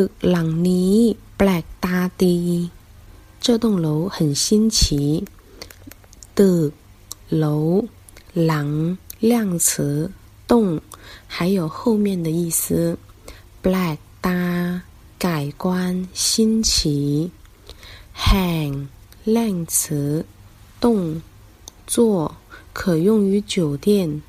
ึกหลังนี้แป这栋楼很新奇。ตึ楼ห量词栋还有后面的意思。black 搭改观新奇。hang 量词动作可用于酒店。